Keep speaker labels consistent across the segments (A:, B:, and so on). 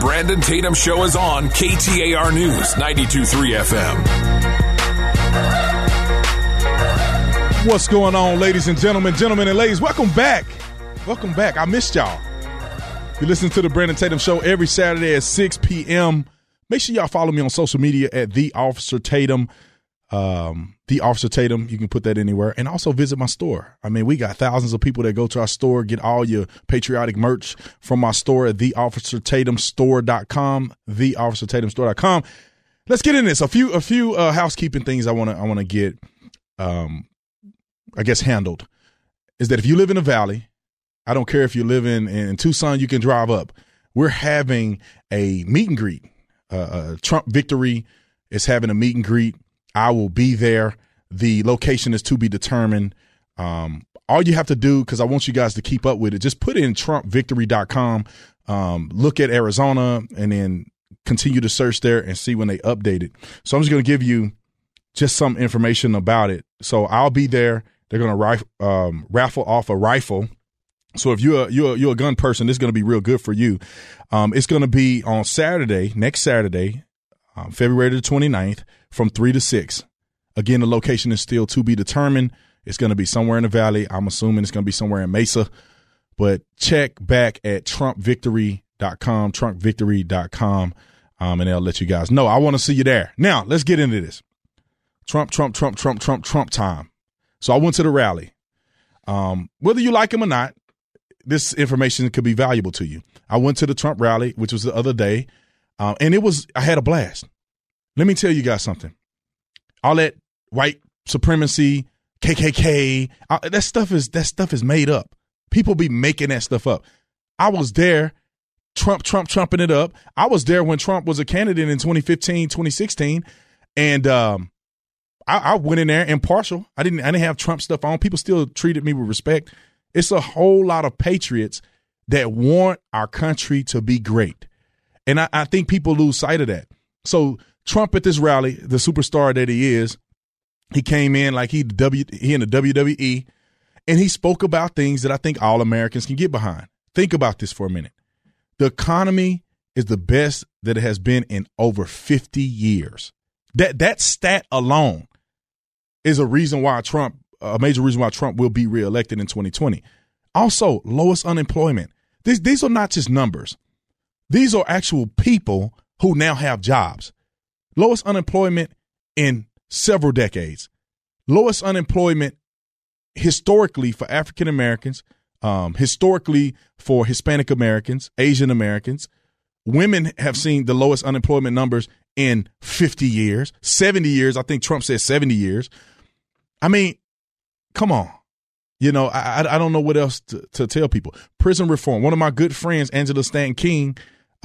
A: Brandon Tatum Show is on KTAR News 92.3
B: FM. What's going on, ladies and gentlemen, gentlemen and ladies? Welcome back. Welcome back. I missed y'all. You listen to the Brandon Tatum Show every Saturday at 6 p.m. Make sure y'all follow me on social media at The Officer Tatum um, the Officer Tatum. You can put that anywhere, and also visit my store. I mean, we got thousands of people that go to our store, get all your patriotic merch from my store at theofficertatumstore.com, theofficertatumstore.com. Let's get in this. A few a few uh, housekeeping things I want to I want to get um I guess handled is that if you live in the valley, I don't care if you live in in Tucson, you can drive up. We're having a meet and greet. Uh, uh, Trump victory is having a meet and greet I will be there. The location is to be determined. Um, all you have to do, because I want you guys to keep up with it, just put in TrumpVictory.com, um, look at Arizona, and then continue to search there and see when they update it. So I'm just going to give you just some information about it. So I'll be there. They're going to um, raffle off a rifle. So if you're a, you're a, you're a gun person, this is going to be real good for you. Um, it's going to be on Saturday, next Saturday, um, February the 29th from 3 to 6. Again, the location is still to be determined. It's going to be somewhere in the valley. I'm assuming it's going to be somewhere in Mesa. But check back at trumpvictory.com, trumpvictory.com, um, and they'll let you guys know. I want to see you there. Now, let's get into this. Trump, Trump, Trump, Trump, Trump, Trump time. So I went to the rally. Um, whether you like him or not, this information could be valuable to you. I went to the Trump rally, which was the other day. Um, and it was, I had a blast. Let me tell you guys something. All that white supremacy, KKK, uh, that stuff is, that stuff is made up. People be making that stuff up. I was there, Trump, Trump, trumping it up. I was there when Trump was a candidate in 2015, 2016. And, um, I, I went in there impartial. I didn't, I didn't have Trump stuff on. People still treated me with respect. It's a whole lot of patriots that want our country to be great. And I, I think people lose sight of that. So Trump at this rally, the superstar that he is, he came in like he W he in the WWE, and he spoke about things that I think all Americans can get behind. Think about this for a minute. The economy is the best that it has been in over 50 years. That that stat alone is a reason why Trump, a major reason why Trump will be reelected in 2020. Also, lowest unemployment. These these are not just numbers. These are actual people who now have jobs. Lowest unemployment in several decades. Lowest unemployment historically for African Americans, um, historically for Hispanic Americans, Asian Americans. Women have seen the lowest unemployment numbers in 50 years, 70 years. I think Trump said 70 years. I mean, come on. You know, I, I don't know what else to, to tell people. Prison reform. One of my good friends, Angela Stanton King,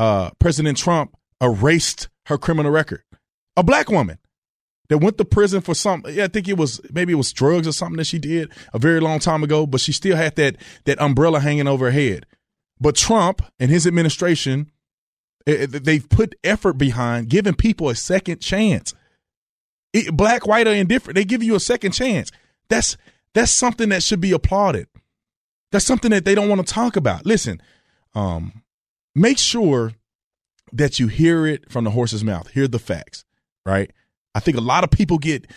B: uh, President Trump erased her criminal record. A black woman that went to prison for some yeah, I think it was maybe it was drugs or something that she did a very long time ago, but she still had that that umbrella hanging over her head. But Trump and his administration it, it, they've put effort behind giving people a second chance. It, black, white, or indifferent, they give you a second chance. That's that's something that should be applauded. That's something that they don't want to talk about. Listen, um, make sure that you hear it from the horse's mouth. Hear the facts, right? I think a lot of people get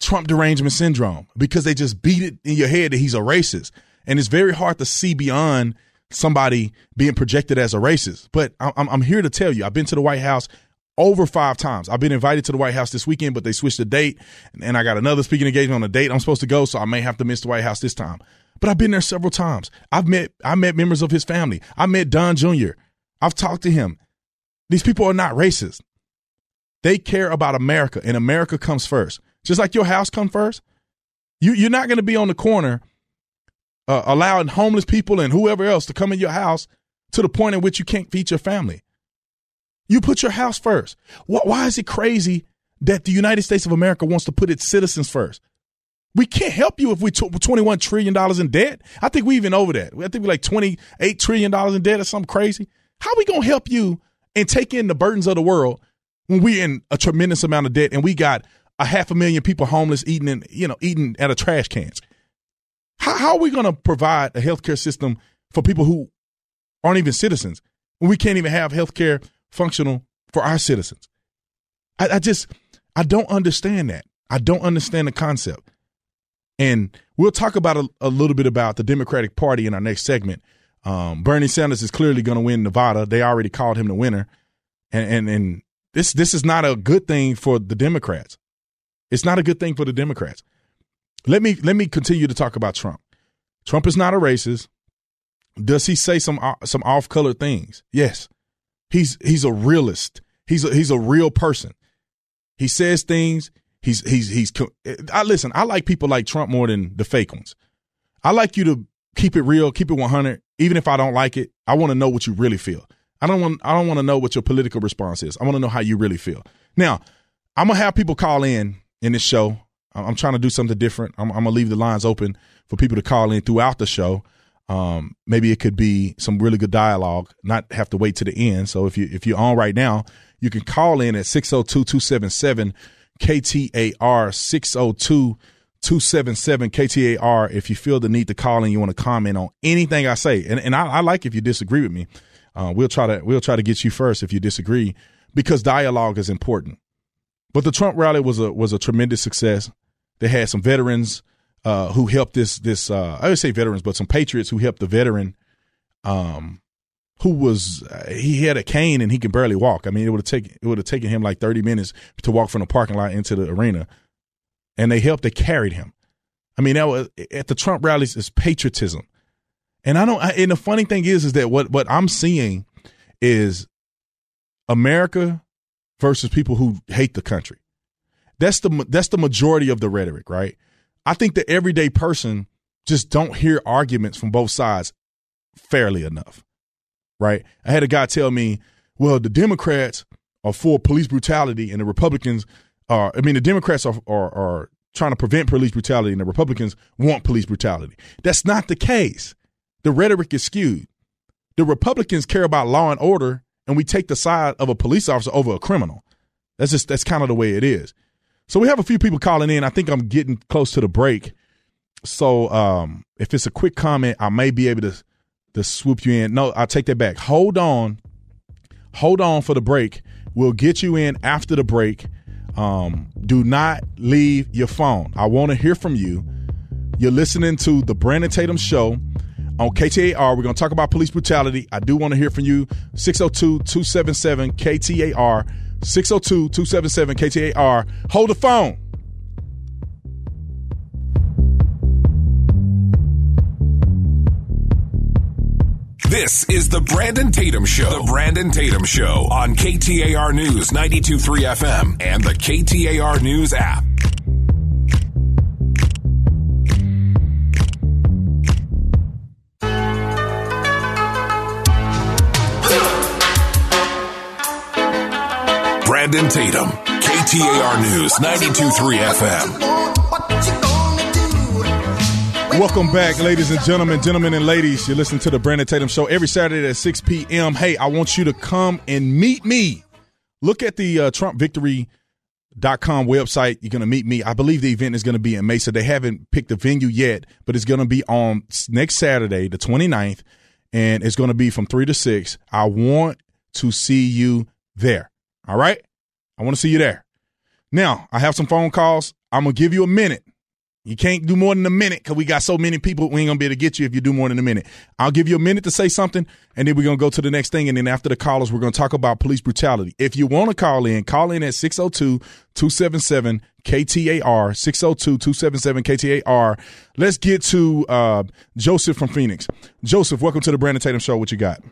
B: Trump derangement syndrome because they just beat it in your head that he's a racist. And it's very hard to see beyond somebody being projected as a racist. But I'm, I'm here to tell you, I've been to the White House over five times. I've been invited to the White House this weekend, but they switched the date. And I got another speaking engagement on the date I'm supposed to go, so I may have to miss the White House this time. But I've been there several times. I've met I met members of his family. I met Don Jr. I've talked to him. These people are not racist. They care about America, and America comes first. Just like your house comes first. You, you're not going to be on the corner uh, allowing homeless people and whoever else to come in your house to the point in which you can't feed your family. You put your house first. Why, why is it crazy that the United States of America wants to put its citizens first? We can't help you if we took $21 trillion in debt. I think we even over that. I think we're like $28 trillion in debt or something crazy. How are we going to help you and take in the burdens of the world when we're in a tremendous amount of debt and we got a half a million people homeless eating in, you know, eating out of trash cans? How, how are we going to provide a healthcare system for people who aren't even citizens when we can't even have healthcare functional for our citizens. I, I just I don't understand that. I don't understand the concept. And we'll talk about a, a little bit about the Democratic Party in our next segment. Um, Bernie Sanders is clearly going to win Nevada. They already called him the winner, and and and this this is not a good thing for the Democrats. It's not a good thing for the Democrats. Let me let me continue to talk about Trump. Trump is not a racist. Does he say some uh, some off color things? Yes. He's he's a realist. He's a, he's a real person. He says things. He's he's he's. I listen. I like people like Trump more than the fake ones. I like you to keep it real, keep it 100. Even if I don't like it, I want to know what you really feel. I don't want I don't want to know what your political response is. I want to know how you really feel. Now, I'm gonna have people call in in this show. I'm trying to do something different. I'm, I'm gonna leave the lines open for people to call in throughout the show. Um, maybe it could be some really good dialogue, not have to wait to the end. So if you if you're on right now, you can call in at 602-277 KTAR 602 277 KTAR if you feel the need to call in you want to comment on anything I say. And and I, I like if you disagree with me. Uh, we'll try to we'll try to get you first if you disagree because dialogue is important. But the Trump rally was a was a tremendous success. They had some veterans uh, who helped this this uh, I would say veterans, but some patriots who helped the veteran, um, who was uh, he had a cane and he can barely walk. I mean, it would have taken it would have taken him like thirty minutes to walk from the parking lot into the arena, and they helped. They carried him. I mean, that was at the Trump rallies is patriotism, and I don't. I, and the funny thing is, is that what what I'm seeing is America versus people who hate the country. That's the that's the majority of the rhetoric, right? I think the everyday person just don't hear arguments from both sides fairly enough, right? I had a guy tell me, well, the Democrats are for police brutality and the Republicans are, I mean, the Democrats are, are, are trying to prevent police brutality and the Republicans want police brutality. That's not the case. The rhetoric is skewed. The Republicans care about law and order and we take the side of a police officer over a criminal. That's just, that's kind of the way it is. So we have a few people calling in. I think I'm getting close to the break. So um, if it's a quick comment, I may be able to to swoop you in. No, I'll take that back. Hold on. Hold on for the break. We'll get you in after the break. Um, do not leave your phone. I want to hear from you. You're listening to the Brandon Tatum Show on KTAR. We're going to talk about police brutality. I do want to hear from you. 602 277 KTAR. 602 277 KTAR. Hold the phone.
A: This is the Brandon Tatum Show. The Brandon Tatum Show on KTAR News 923 FM and the KTAR News app. Brandon Tatum, KTAR News 923 FM.
B: Welcome back, ladies and gentlemen, gentlemen and ladies. You listen to the Brandon Tatum Show every Saturday at 6 p.m. Hey, I want you to come and meet me. Look at the uh, TrumpVictory.com website. You're going to meet me. I believe the event is going to be in Mesa. They haven't picked the venue yet, but it's going to be on next Saturday, the 29th, and it's going to be from 3 to 6. I want to see you there. All right? I want to see you there. Now, I have some phone calls. I'm going to give you a minute. You can't do more than a minute because we got so many people. We ain't to be able to get you if you do more than a minute. I'll give you a minute to say something, and then we're to go to the next thing. And then after the callers, we're to talk about police brutality. If you want to call in, call in at 602 277 KTAR, 602 277 KTAR. Let's get to uh, Joseph from Phoenix. Joseph, welcome to the Brandon Tatum Show. What you got?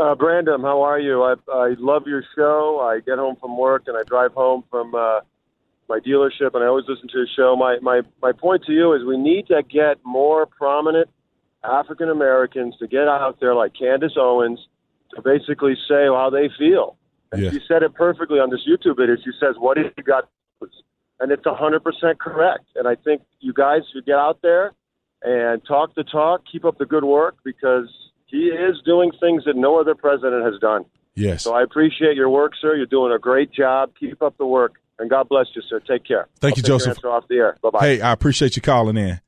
C: Uh, Brandon, how are you? I, I love your show. I get home from work and I drive home from uh, my dealership, and I always listen to your show. My my my point to you is we need to get more prominent African Americans to get out there, like Candace Owens, to basically say how they feel. And
B: Yes.
C: she said it perfectly on this YouTube video. She says, "What have you got?" And it's hundred percent correct. And I think you guys should get out there and talk the talk, keep up the good work because he is doing things that no other president has done.
B: Yes.
C: So I appreciate your work, sir. You're doing a great job. Keep up the work, and God bless you, sir. Take care.
B: Thank
C: I'll
B: you, Joseph.
C: off the air. Bye bye.
B: Hey, I appreciate you calling in.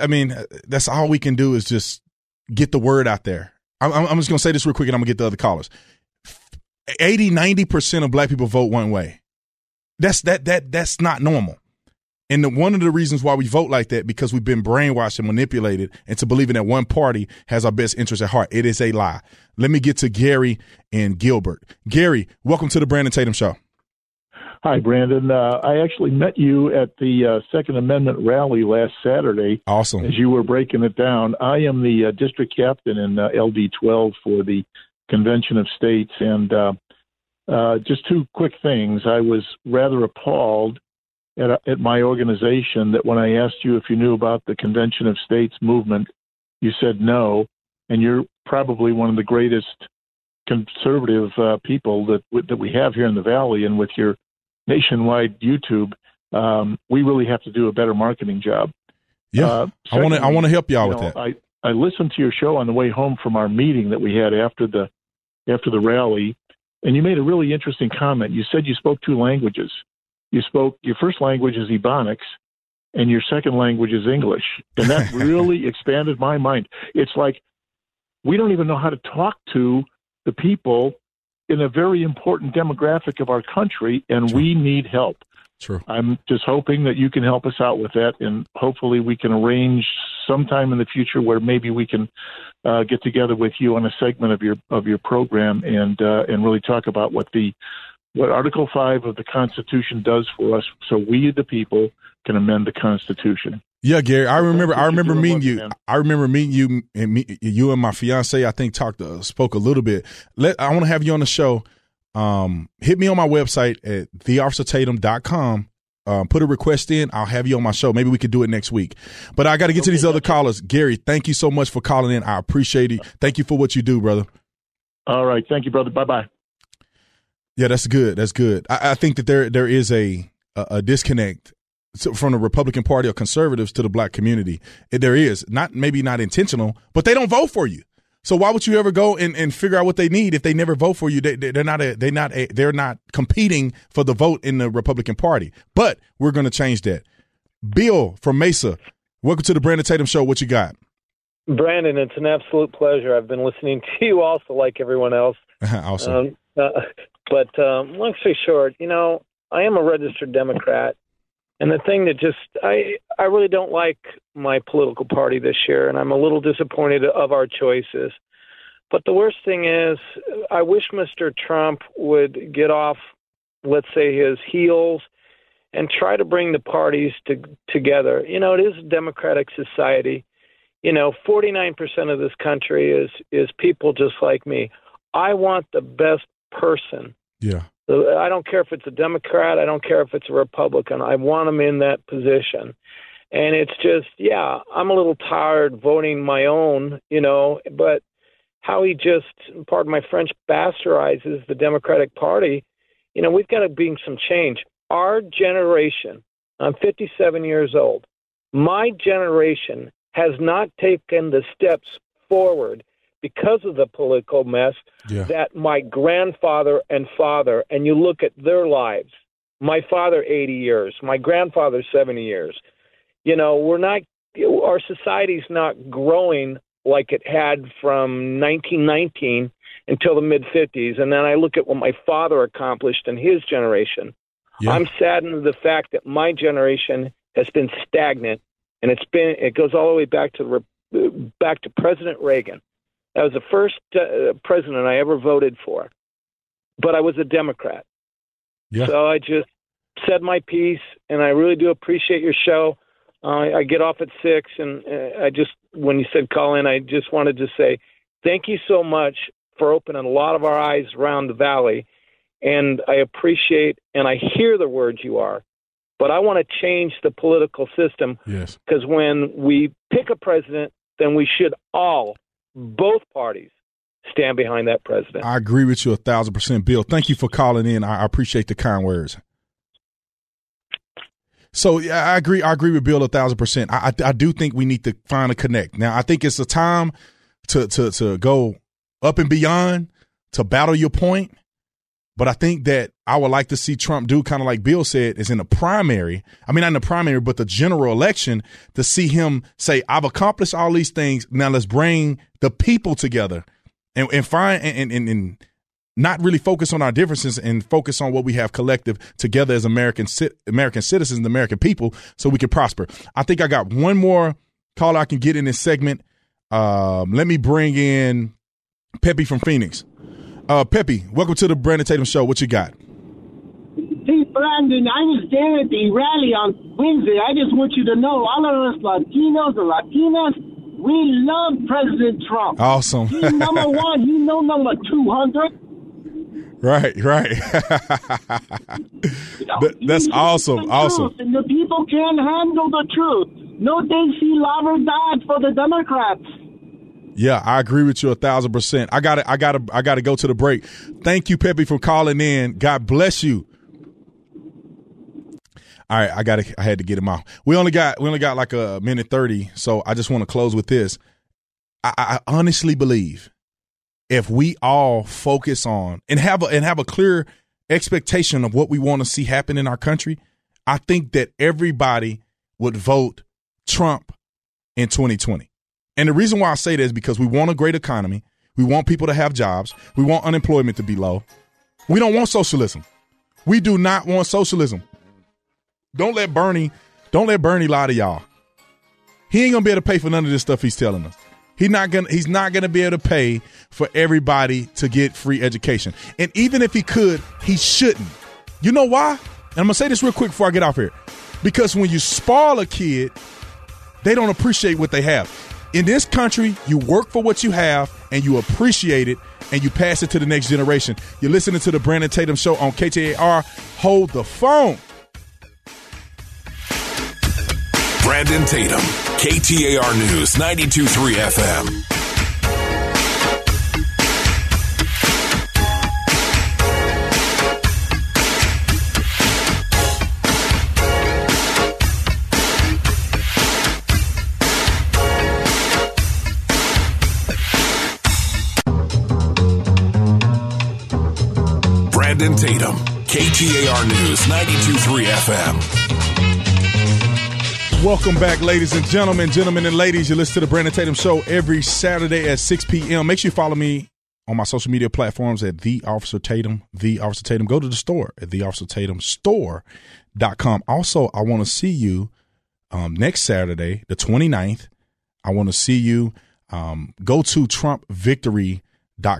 B: I mean, that's all we can do is just get the word out there. I'm, I'm I'm just going to say this real quick and I'm going to get the other callers. 80, 90% of black people vote one way. That's that that that's not normal. And the, one of the reasons why we vote like that because we've been brainwashed and manipulated into believing that one party has our best interest at heart. It is a lie. Let me get to Gary and Gilbert. Gary, welcome to the Brandon Tatum Show.
D: Hi, Brandon. Uh, I actually met you at the uh, Second Amendment rally last Saturday.
B: Awesome.
D: As you were breaking it down, I am the uh, district captain in uh, LD 12 for the Convention of States. And uh, uh, just two quick things. I was rather appalled at, at my organization that when I asked you if you knew about the Convention of States movement, you said no. And you're probably one of the greatest conservative uh, people that that we have here in the valley, and with your nationwide YouTube, um, we really have to do a better marketing job.
B: Yeah, uh, I want to I want to help y'all you with know, that.
D: I I listened to your show on the way home from our meeting that we had after the after the rally, and you made a really interesting comment. You said you spoke two languages. You spoke your first language is Ebonics, and your second language is English, and that really expanded my mind. It's like we don't even know how to talk to the people in a very important demographic of our country, and True. we need help.
B: True.
D: I'm just hoping that you can help us out with that, and hopefully we can arrange sometime in the future where maybe we can uh, get together with you on a segment of your of your program and uh, and really talk about what the what Article Five of the Constitution does for us, so we the people can amend the Constitution.
B: Yeah, Gary, I remember. I remember meeting you. I remember meeting you and me, you and my fiance. I think talked uh, spoke a little bit. Let I want to have you on the show. Um, hit me on my website at theofficertatum.com. Um, put a request in. I'll have you on my show. Maybe we could do it next week. But I got to get okay, to these other callers. Gary, thank you so much for calling in. I appreciate it. Thank you for what you do, brother.
D: All right, thank you, brother. Bye bye.
B: Yeah, that's good. That's good. I, I think that there there is a a, a disconnect from the Republican Party or conservatives to the black community. There is not maybe not intentional, but they don't vote for you. So why would you ever go and, and figure out what they need if they never vote for you? They, they're not a, they're not a, they're not competing for the vote in the Republican Party. But we're going to change that. Bill from Mesa, welcome to the Brandon Tatum Show. What you got?
E: Brandon, it's an absolute pleasure. I've been listening to you also, like everyone else.
B: awesome. Um,
E: uh, but um, long story short, you know, I am a registered Democrat, and the thing that just I I really don't like my political party this year, and I'm a little disappointed of our choices. But the worst thing is, I wish Mr. Trump would get off, let's say, his heels and try to bring the parties to, together. You know, it is a democratic society. You know, 49% of this country is is people just like me. I want the best person.
B: Yeah.
E: I don't care if it's a Democrat. I don't care if it's a Republican. I want them in that position. And it's just, yeah, I'm a little tired voting my own, you know, but how he just, pardon my French, bastardizes the Democratic Party, you know, we've got to bring some change. Our generation, I'm 57 years old, my generation has not taken the steps forward because of the political mess yeah. that my grandfather and father, and you look at their lives, my father 80 years, my grandfather 70 years. You know, we're not, our society's not growing like it had from 1919 until the mid 50s. And then I look at what my father accomplished in his generation. Yeah. I'm saddened the fact that my generation has been stagnant, and it's been it goes all the way back to back to President Reagan. That was the first uh, president I ever voted for, but I was a Democrat. Yeah. So I just said my piece, and I really do appreciate your show. Uh, I get off at six, and uh, I just when you said call in, I just wanted to say thank you so much for opening a lot of our eyes around the valley, and I appreciate and I hear the words you are. But I want to change the political system.
B: Yes.
E: Because when we pick a president, then we should all both parties stand behind that president.
B: I agree with you a thousand percent, Bill. Thank you for calling in. I appreciate the kind words. So yeah, I agree. I agree with Bill a thousand percent. I, I, I do think we need to find a connect. Now I think it's a time to to to go up and beyond to battle your point. But I think that I would like to see Trump do kind of like Bill said is in the primary. I mean, not in the primary, but the general election to see him say, I've accomplished all these things. Now let's bring the people together and, and find and, and, and not really focus on our differences and focus on what we have collective together as American American citizens and American people so we can prosper. I think I got one more call I can get in this segment. Um, let me bring in Peppy from Phoenix. Uh, Peppy, welcome to the Brandon Tatum Show. What you got?
F: Hey, Brandon, I was there at the rally on Wednesday. I just want you to know, all of us Latinos and Latinas, we love President Trump.
B: Awesome.
F: He's number one. He's no number 200.
B: Right, right. that's awesome. Awesome.
F: And the people can't handle the truth. No Dixie lover died for the Democrats.
B: Yeah, I agree with you a thousand percent. I got to, I got to, I got to go to the break. Thank you, Peppy, for calling in. God bless you. All right, I got to, I had to get him out. We only got, we only got like a minute thirty, so I just want to close with this. I, I honestly believe if we all focus on and have a, and have a clear expectation of what we want to see happen in our country, I think that everybody would vote Trump in 2020. And the reason why I say that is because we want a great economy. We want people to have jobs. We want unemployment to be low. We don't want socialism. We do not want socialism. Don't let Bernie, don't let Bernie lie to y'all. He ain't gonna be able to pay for none of this stuff he's telling us. He's not gonna he's not gonna be able to pay for everybody to get free education. And even if he could, he shouldn't. You know why? And I'm gonna say this real quick before I get off here. Because when you spoil a kid, they don't appreciate what they have. In this country, you work for what you have and you appreciate it and you pass it to the next generation. You're listening to the Brandon Tatum Show on KTAR. Hold the phone.
A: Brandon Tatum, KTAR News, 92.3 FM. Brandon Tatum, KTAR News, 92.3 FM.
B: Welcome back, ladies and gentlemen, gentlemen and ladies. You listen to the Brandon Tatum Show every Saturday at 6 p.m. Make sure you follow me on my social media platforms at The Officer Tatum, The Officer Tatum. Go to the store at The Officer Tatum Store.com. Also, I want to see you um, next Saturday, the 29th. I want to see you. Um, go to Trump Victory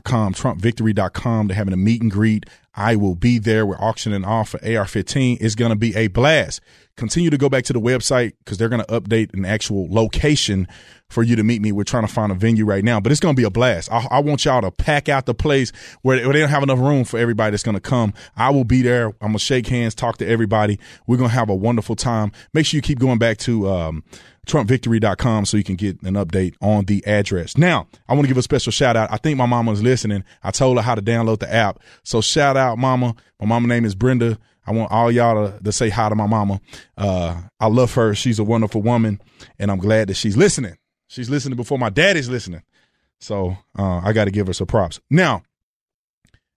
B: com, TrumpVictory.com. They're having a meet and greet. I will be there. We're auctioning off for AR 15. It's going to be a blast. Continue to go back to the website because they're going to update an actual location for you to meet me. We're trying to find a venue right now, but it's going to be a blast. I, I want y'all to pack out the place where, where, they don't have enough room for everybody that's going to come. I will be there. I'm going to shake hands, talk to everybody. We're going to have a wonderful time. Make sure you keep going back to, um, TrumpVictory.com so you can get an update on the address. Now, I want to give a special shout out. I think my mama's listening. I told her how to download the app. So shout out, mama. My mama name is Brenda. I want all y'all to, to say hi to my mama. Uh, I love her. She's a wonderful woman, and I'm glad that she's listening. She's listening before my daddy's listening. So uh, I got to give her some props. Now,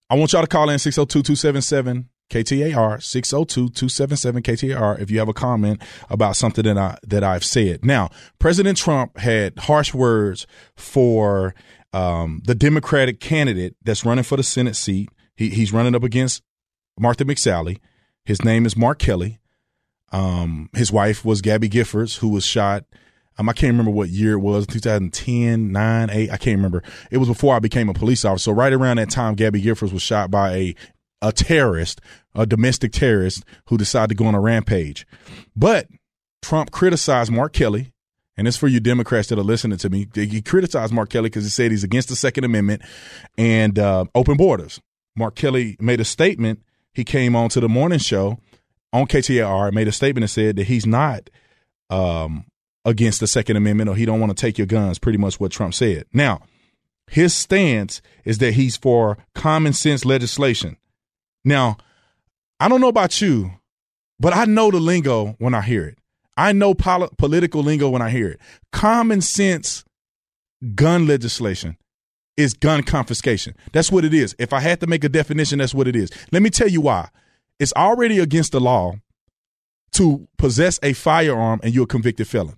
B: I want y'all to call in 602 277 KTAR 602-277-KTAR if you have a comment about something that I that I've said. Now, President Trump had harsh words for um, the Democratic candidate that's running for the Senate seat. He, he's running up against Martha McSally. His name is Mark Kelly. Um, his wife was Gabby Giffords, who was shot. Um, I can't remember what year it was, 2010, 9, 8. I can't remember. It was before I became a police officer. So right around that time, Gabby Giffords was shot by a a terrorist, a domestic terrorist who decided to go on a rampage. But Trump criticized Mark Kelly, and it's for you Democrats that are listening to me. He criticized Mark Kelly because he said he's against the Second Amendment and uh, open borders. Mark Kelly made a statement. He came on to the morning show on KTAR, made a statement and said that he's not um, against the Second Amendment or he don't want to take your guns. Pretty much what Trump said. Now, his stance is that he's for common sense legislation. Now, I don't know about you, but I know the lingo when I hear it. I know pol- political lingo when I hear it. Common sense gun legislation is gun confiscation. That's what it is. If I had to make a definition, that's what it is. Let me tell you why. It's already against the law to possess a firearm and you're a convicted felon.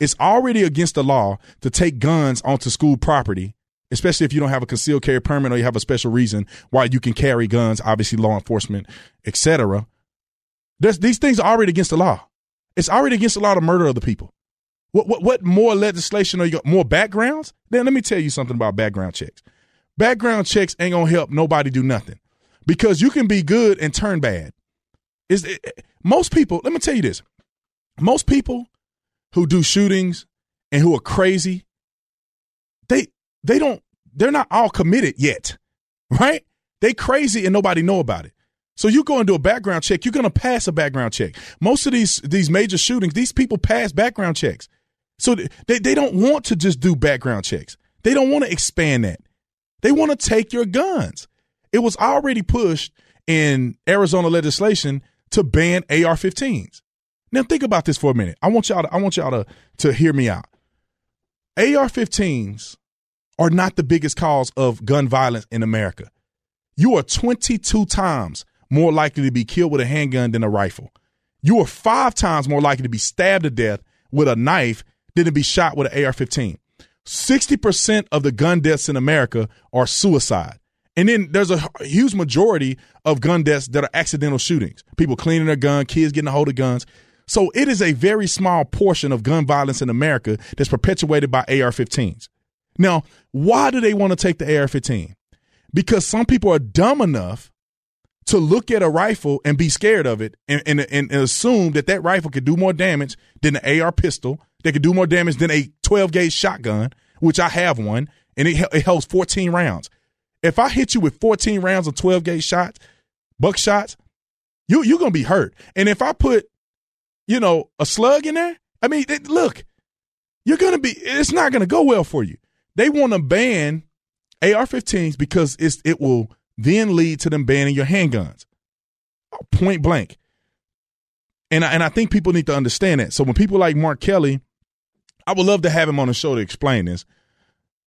B: It's already against the law to take guns onto school property especially if you don't have a concealed carry permit or you have a special reason why you can carry guns, obviously law enforcement, etc. These things are already against the law. It's already against the law to murder other people. What, what, what more legislation are you got? More backgrounds? Then let me tell you something about background checks. Background checks ain't gonna help nobody do nothing because you can be good and turn bad. Is eh, most people? Let me tell you this: most people who do shootings and who are crazy, they don't they're not all committed yet, right? They crazy and nobody know about it. So you go and do a background check, you're gonna pass a background check. Most of these these major shootings, these people pass background checks. So they, they don't want to just do background checks. They don't want to expand that. They want to take your guns. It was already pushed in Arizona legislation to ban AR-15s. Now think about this for a minute. I want y'all to, I want y'all to, to hear me out. AR-15s are not the biggest cause of gun violence in America. You are 22 times more likely to be killed with a handgun than a rifle. You are five times more likely to be stabbed to death with a knife than to be shot with an AR 15. 60% of the gun deaths in America are suicide. And then there's a huge majority of gun deaths that are accidental shootings. People cleaning their gun, kids getting a hold of guns. So it is a very small portion of gun violence in America that's perpetuated by AR 15s. Now, why do they want to take the AR 15? Because some people are dumb enough to look at a rifle and be scared of it and, and, and, assume that that rifle could do more damage than an AR pistol, that could do more damage than a 12 gauge shotgun, which I have one, and it, it holds 14 rounds. If I hit you with 14 rounds of 12 gauge shots, buckshots, you, you're going to be hurt. And if I put, you know, a slug in there, I mean, it, look, you're going to be, it's not going to go well for you. They want to ban AR 15s because it's, it will then lead to them banning your handguns. Point blank. And I, and I think people need to understand that. So when people like Mark Kelly, I would love to have him on the show to explain this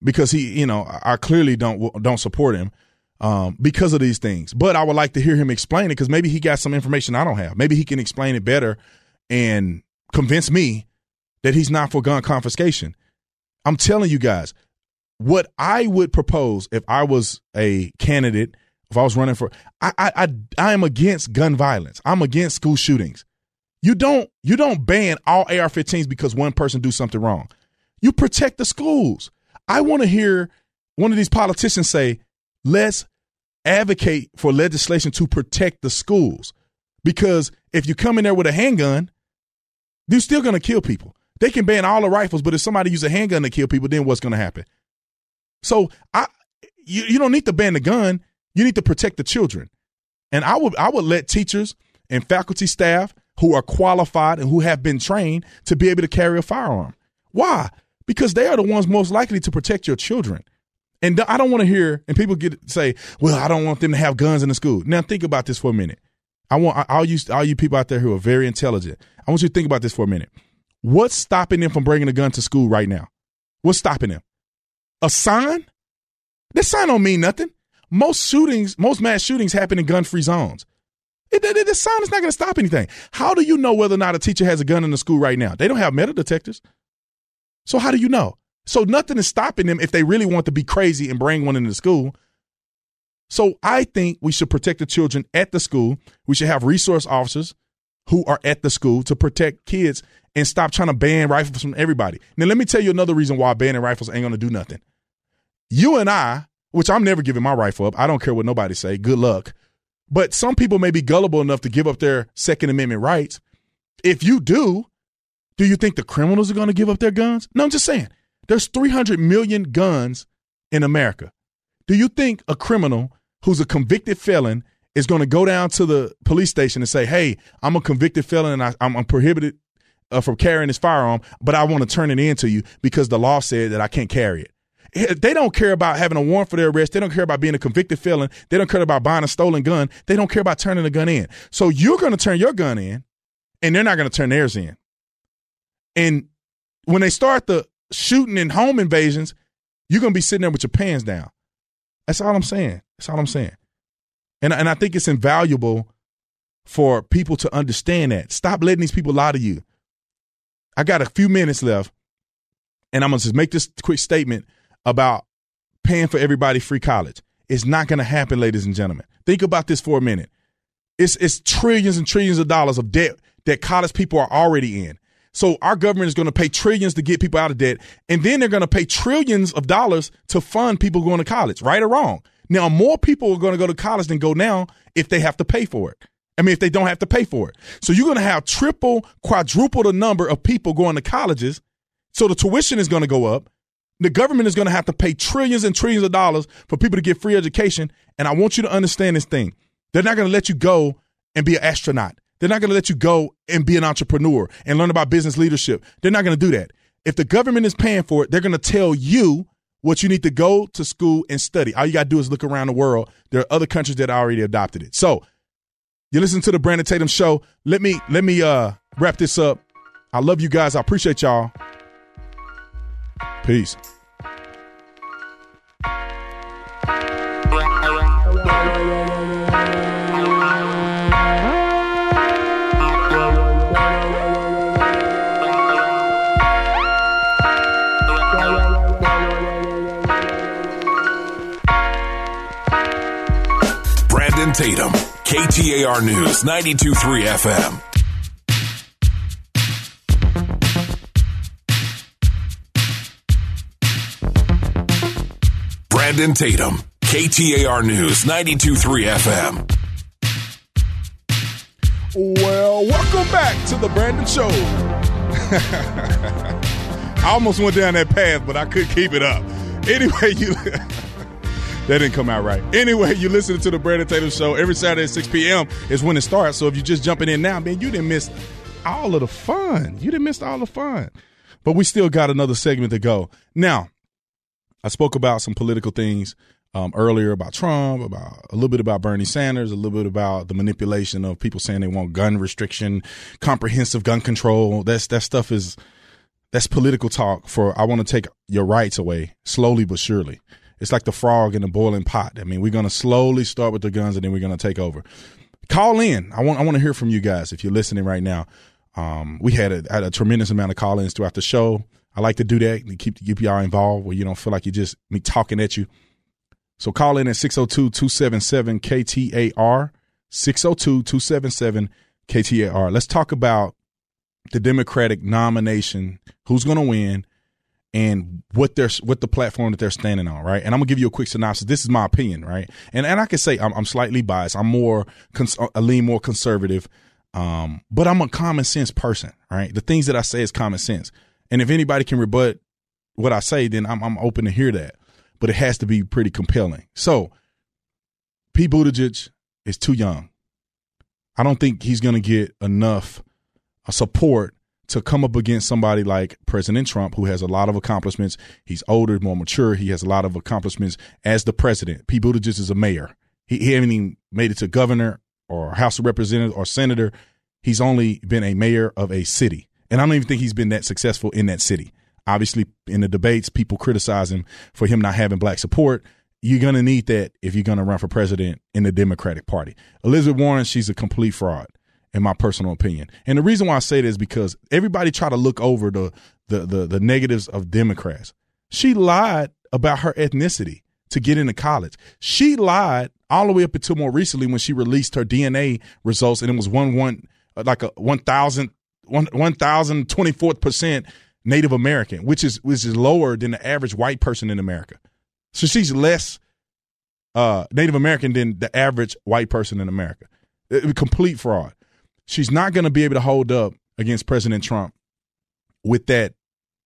B: because he, you know, I clearly don't don't support him um, because of these things. But I would like to hear him explain it because maybe he got some information I don't have. Maybe he can explain it better and convince me that he's not for gun confiscation. I'm telling you guys, what I would propose if I was a candidate, if I was running for, I, I, I, I am against gun violence. I'm against school shootings. You don't, you don't ban all AR-15s because one person do something wrong. You protect the schools. I want to hear one of these politicians say, let's advocate for legislation to protect the schools. Because if you come in there with a handgun, you're still going to kill people. They can ban all the rifles, but if somebody use a handgun to kill people, then what's going to happen? So I you, you don't need to ban the gun. You need to protect the children. And I would I would let teachers and faculty staff who are qualified and who have been trained to be able to carry a firearm. Why? Because they are the ones most likely to protect your children. And I don't want to hear and people get say, "Well, I don't want them to have guns in the school." Now think about this for a minute. I want all you all you people out there who are very intelligent. I want you to think about this for a minute. What's stopping them from bringing a gun to school right now? What's stopping them? A sign? This sign don't mean nothing. Most shootings, most mass shootings happen in gun-free zones. It, it, this sign is not going to stop anything. How do you know whether or not a teacher has a gun in the school right now? They don't have metal detectors. So how do you know? So nothing is stopping them if they really want to be crazy and bring one into the school. So I think we should protect the children at the school. We should have resource officers who are at the school to protect kids and stop trying to ban rifles from everybody. Now let me tell you another reason why banning rifles ain't going to do nothing you and I, which I'm never giving my rifle up. I don't care what nobody say. Good luck. But some people may be gullible enough to give up their Second Amendment rights. If you do, do you think the criminals are going to give up their guns? No, I'm just saying. There's 300 million guns in America. Do you think a criminal who's a convicted felon is going to go down to the police station and say, "Hey, I'm a convicted felon and I, am prohibited uh, from carrying this firearm, but I want to turn it in to you because the law said that I can't carry it." They don't care about having a warrant for their arrest. They don't care about being a convicted felon. They don't care about buying a stolen gun. They don't care about turning the gun in. So you're going to turn your gun in, and they're not going to turn theirs in. And when they start the shooting and home invasions, you're going to be sitting there with your pants down. That's all I'm saying. That's all I'm saying. And, and I think it's invaluable for people to understand that. Stop letting these people lie to you. I got a few minutes left, and I'm going to just make this quick statement about paying for everybody free college. It's not going to happen, ladies and gentlemen. Think about this for a minute. It's it's trillions and trillions of dollars of debt that college people are already in. So our government is going to pay trillions to get people out of debt, and then they're going to pay trillions of dollars to fund people going to college, right or wrong. Now, more people are going to go to college than go now if they have to pay for it. I mean, if they don't have to pay for it. So you're going to have triple, quadruple the number of people going to colleges. So the tuition is going to go up. The government is going to have to pay trillions and trillions of dollars for people to get free education. And I want you to understand this thing. They're not going to let you go and be an astronaut. They're not going to let you go and be an entrepreneur and learn about business leadership. They're not going to do that. If the government is paying for it, they're going to tell you what you need to go to school and study. All you got to do is look around the world. There are other countries that already adopted it. So you listen to the Brandon Tatum show. Let me let me uh wrap this up. I love you guys. I appreciate y'all. Peace.
A: Brandon Tatum, KTAR News, 923 FM. Brandon Tatum, KTAR News, 923 FM.
B: Well, welcome back to the Brandon Show. I almost went down that path, but I couldn't keep it up. Anyway, you that didn't come out right. Anyway, you listen to the Brandon Tatum Show every Saturday at 6 p.m. is when it starts. So if you're just jumping in now, man, you didn't miss all of the fun. You didn't miss all the fun. But we still got another segment to go. Now, I spoke about some political things um, earlier about Trump, about a little bit about Bernie Sanders, a little bit about the manipulation of people saying they want gun restriction, comprehensive gun control. That's that stuff is that's political talk for I want to take your rights away slowly but surely. It's like the frog in the boiling pot. I mean, we're going to slowly start with the guns and then we're going to take over. Call in. I want I want to hear from you guys if you're listening right now. Um, we had a, had a tremendous amount of call-ins throughout the show. I like to do that and keep keep y'all involved where you don't feel like you're just me talking at you. So call in at 602-277-KTAR, 602-277-KTAR. Let's talk about the Democratic nomination, who's going to win, and what they're what the platform that they're standing on, right? And I'm gonna give you a quick synopsis. This is my opinion, right? And and I can say I'm, I'm slightly biased. I'm more cons- I lean more conservative, um, but I'm a common sense person, right? The things that I say is common sense, and if anybody can rebut what I say, then I'm I'm open to hear that. But it has to be pretty compelling. So, Pete Buttigieg is too young. I don't think he's gonna get enough uh, support to come up against somebody like President Trump, who has a lot of accomplishments. He's older, more mature. He has a lot of accomplishments as the president. Pete Buttigieg is a mayor. He, he hasn't even made it to governor or House of Representatives or senator. He's only been a mayor of a city. And I don't even think he's been that successful in that city. Obviously, in the debates, people criticize him for him not having black support. You're going to need that if you're going to run for president in the Democratic Party. Elizabeth Warren, she's a complete fraud in my personal opinion. And the reason why I say this is because everybody try to look over the, the the the, negatives of Democrats. She lied about her ethnicity to get into college. She lied all the way up until more recently when she released her DNA results, and it was one one like a one thousand one one thousand twenty fourth percent Native American, which is which is lower than the average white person in America. So she's less uh, Native American than the average white person in America. It, complete fraud she's not going to be able to hold up against President Trump with that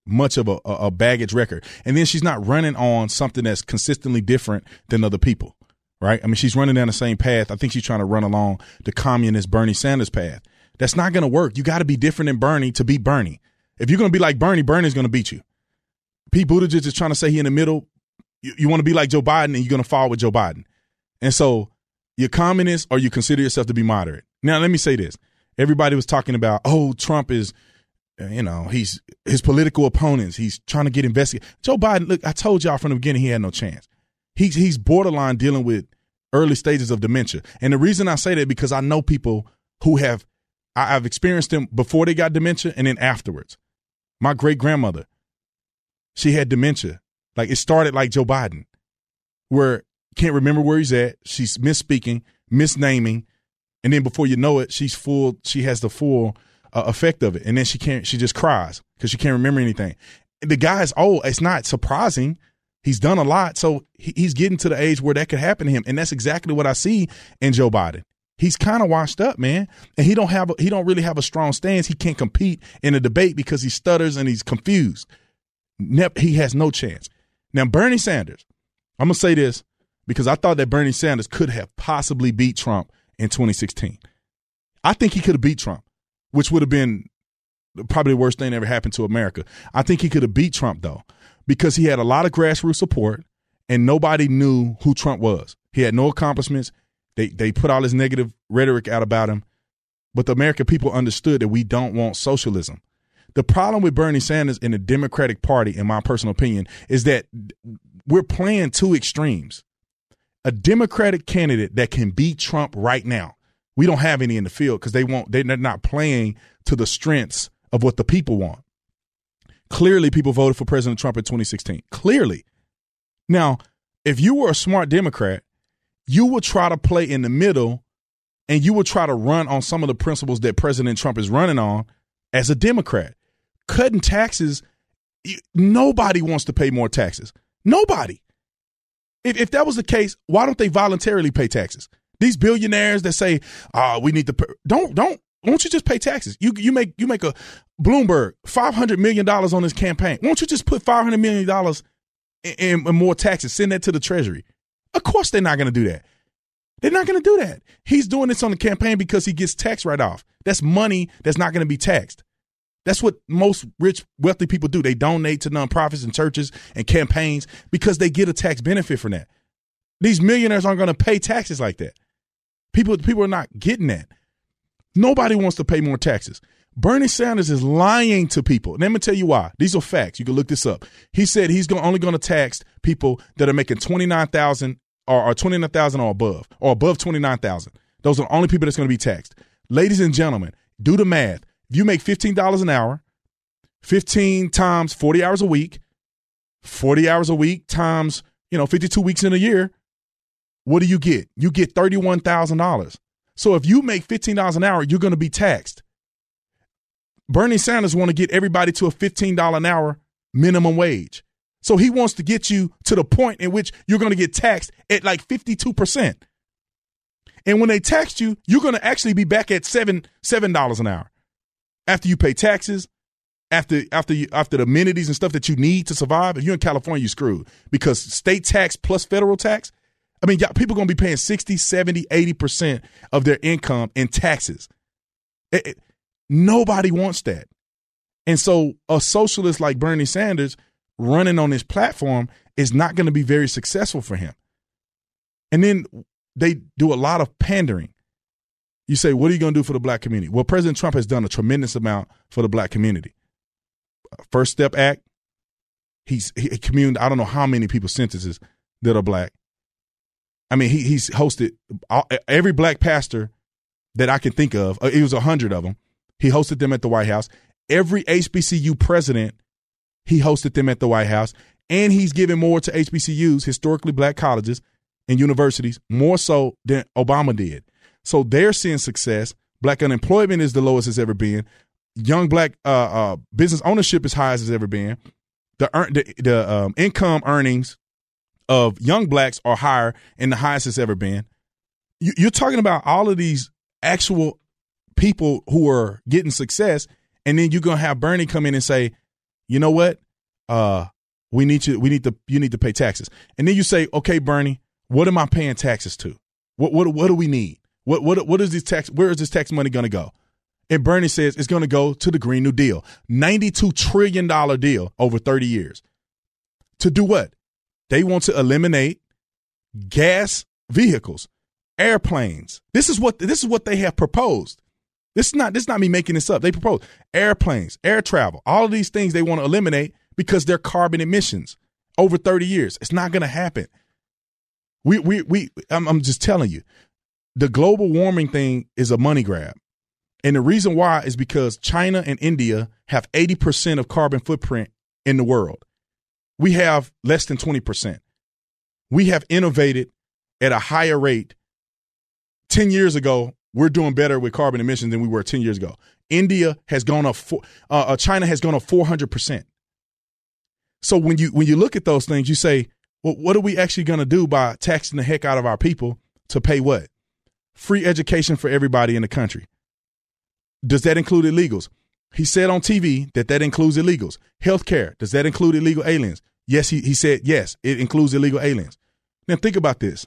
B: much of a, a, baggage record. And then she's not running on something that's consistently different than other people, right? I mean, she's running down the same path. I think she's trying to run along the communist Bernie Sanders path. That's not going to work. You got to be different than Bernie to beat Bernie. If you're going to be like Bernie, Bernie's going to beat you. Pete Buttigieg is trying to say he in the middle. You, you want to be like Joe Biden and you're going to fall with Joe Biden. And so you're communist or you consider yourself to be moderate. Now, let me say this everybody was talking about, oh, Trump is, you know, he's his political opponents. He's trying to get investigated. Joe Biden, look, I told y'all from the beginning he had no chance. He's he's borderline dealing with early stages of dementia, and the reason I say that because I know people who have I, I've experienced them before they got dementia and then afterwards. My great grandmother, she had dementia. Like it started like Joe Biden. where can't remember where he's at. She's misspeaking, misnaming, and then before you know it, she's full. She has the full uh, effect of it, and then she can't. She just cries because she can't remember anything. The guy's old. It's not surprising. He's done a lot, so he's getting to the age where that could happen to him, and that's exactly what I see in Joe Biden. He's kind of washed up, man, and he don't have a, he don't really have a strong stance. He can't compete in a debate because he stutters and he's confused. He has no chance. Now Bernie Sanders, I'm gonna say this because I thought that Bernie Sanders could have possibly beat Trump in 2016. I think he could have beat Trump, which would have been probably the worst thing that ever happened to America. I think he could have beat Trump though, because he had a lot of grassroots support and nobody knew who Trump was. He had no accomplishments. They they put all this negative rhetoric out about him, but the American people understood that we don't want socialism. The problem with Bernie Sanders and the Democratic Party, in my personal opinion, is that we're playing two extremes. A Democratic candidate that can beat Trump right now. We don't have any in the field because they won't. They're not playing to the strengths of what the people want. Clearly, people voted for President Trump in 2016. Clearly. Now, if you were a smart Democrat, you will try to play in the middle and you will try to run on some of the principles that President Trump is running on as a Democrat. Cutting taxes, nobody wants to pay more taxes. Nobody. If, if that was the case, why don't they voluntarily pay taxes? These billionaires that say, "Ah, we need to," pay, don't don't. Why don't you just pay taxes? You you make you make a Bloomberg five hundred million dollars on this campaign. Why don't you just put five hundred million dollars in, in, more taxes? Send that to the Treasury. Of course, they're not going to do that. They're not going to do that. He's doing this on the campaign because he gets tax write off. That's money that's not going to be taxed. That's what most rich, wealthy people do. They donate to nonprofits and churches and campaigns because they get a tax benefit from that. These millionaires aren't going to pay taxes like that. People, people are not getting that. Nobody wants to pay more taxes. Bernie Sanders is lying to people. let me tell you why. These are facts. You can look this up. He said he's only going to tax people that are making twenty nine thousand twenty nine thousand or above, or above twenty nine thousand. Those are the only people that's going to be taxed. Ladies and gentlemen, do the math. If you make $15 an hour, 15 times 40 hours a week, 40 hours a week times, you know, 52 weeks in a year, what do you get? You get $31,000. So if you make $15 an hour, you're going to be taxed. Bernie Sanders want to get everybody to a $15 an hour minimum wage. So he wants to get you to the point in which you're going to get taxed at like 52%. And when they tax you, you're going to actually be back at seven seven dollars an hour after you pay taxes, after after you, after the amenities and stuff that you need to survive. If you're in California, you're screwed because state tax plus federal tax. I mean, people going to be paying 60, 70, 80% of their income in taxes. It, it, nobody wants that. And so a socialist like Bernie Sanders running on his platform is not going to be very successful for him. And then they do a lot of pandering. You say, what are you going to do for the black community? Well, President Trump has done a tremendous amount for the black community. First Step Act, he's he communed, I don't know how many people sentences that are black. I mean, he, he's hosted all, every black pastor that I can think of. Uh, it was a hundred of them. He hosted them at the White House. Every HBCU president, he hosted them at the White House. And he's giving more to HBCUs, historically black colleges and universities, more so than Obama did. So they're seeing success. Black unemployment is the lowest it's ever been. Young black uh, uh, business ownership is high as it's ever been. The the, the um, income earnings of young blacks are higher and the highest it's ever been. You, you're talking about all of these actual people who are getting success, and then you're gonna have Bernie come in and say, you know what, uh, we need you, we need to, you need to pay taxes, and then you say, okay, Bernie, what am I paying taxes to? What what what do we need? What what what is this tax? Where is this tax money going to go? And Bernie says it's going to go to the Green New Deal, ninety-two trillion dollar deal over thirty years. To do what? They want to eliminate gas vehicles, airplanes. This is what this is what they have proposed. This is not this is not me making this up. They propose airplanes, air travel, all of these things they want to eliminate because they're carbon emissions over 30 years. It's not going to happen. We we we I'm, I'm just telling you the global warming thing is a money grab. And the reason why is because China and India have 80% of carbon footprint in the world. We have less than 20%. We have innovated at a higher rate. 10 years ago, we're doing better with carbon emissions than we were 10 years ago. India has gone up, uh, uh, China has gone up 400%. So when you when you look at those things, you say, well, what are we actually going to do by taxing the heck out of our people to pay what? Free education for everybody in the country. Does that include illegals? He said on TV that that includes illegals. Healthcare, does that include illegal aliens? Yes, he, he said yes, it includes illegal aliens. Now think about this.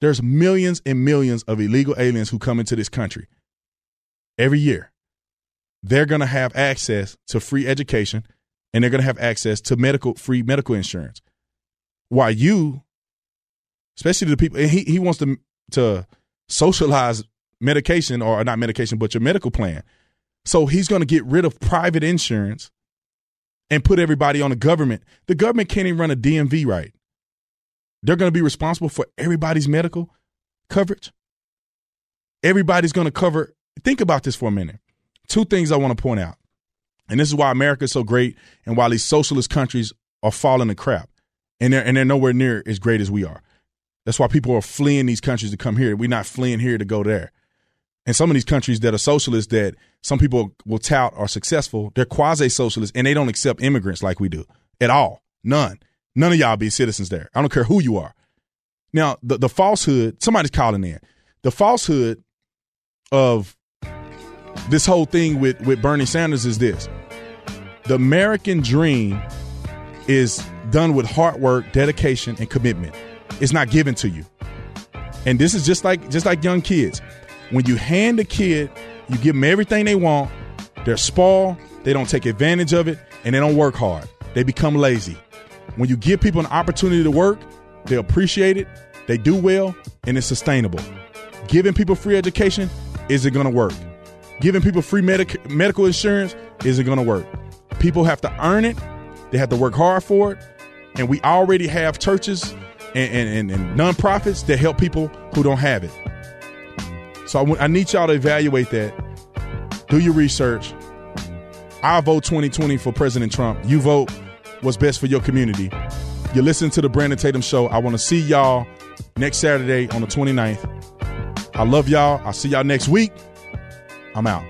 B: There's millions and millions of illegal aliens who come into this country every year. They're going to have access to free education and they're going to have access to medical free medical insurance. While you, especially the people, he, he wants to to socialize medication or not medication, but your medical plan. So he's going to get rid of private insurance and put everybody on the government. The government can't even run a DMV right. They're going to be responsible for everybody's medical coverage. Everybody's going to cover. Think about this for a minute. Two things I want to point out. And this is why America is so great and why these socialist countries are falling to crap. And they're, and they're nowhere near as great as we are. That's why people are fleeing these countries to come here. We're not fleeing here to go there. And some of these countries that are socialist that some people will tout are successful, they're quasi socialist and they don't accept immigrants like we do at all. None. None of y'all be citizens there. I don't care who you are. Now, the, the falsehood, somebody's calling in. The falsehood of this whole thing with, with Bernie Sanders is this the American dream is done with hard work, dedication, and commitment. It's not given to you. And this is just like just like young kids. When you hand a kid, you give them everything they want, they're spoiled, they don't take advantage of it, and they don't work hard. They become lazy. When you give people an opportunity to work, they appreciate it, they do well, and it's sustainable. Giving people free education isn't going to work. Giving people free medic- medical insurance isn't going to work. People have to earn it, they have to work hard for it, and we already have churches and, and, and, nonprofits that help people who don't have it. So I, w- I need y'all to evaluate that. Do your research. I vote 2020 for President Trump. You vote what's best for your community. You're listening to the Brandon Tatum Show. I want to see y'all next Saturday on the 29th. I love y'all. I'll see y'all next week. I'm out.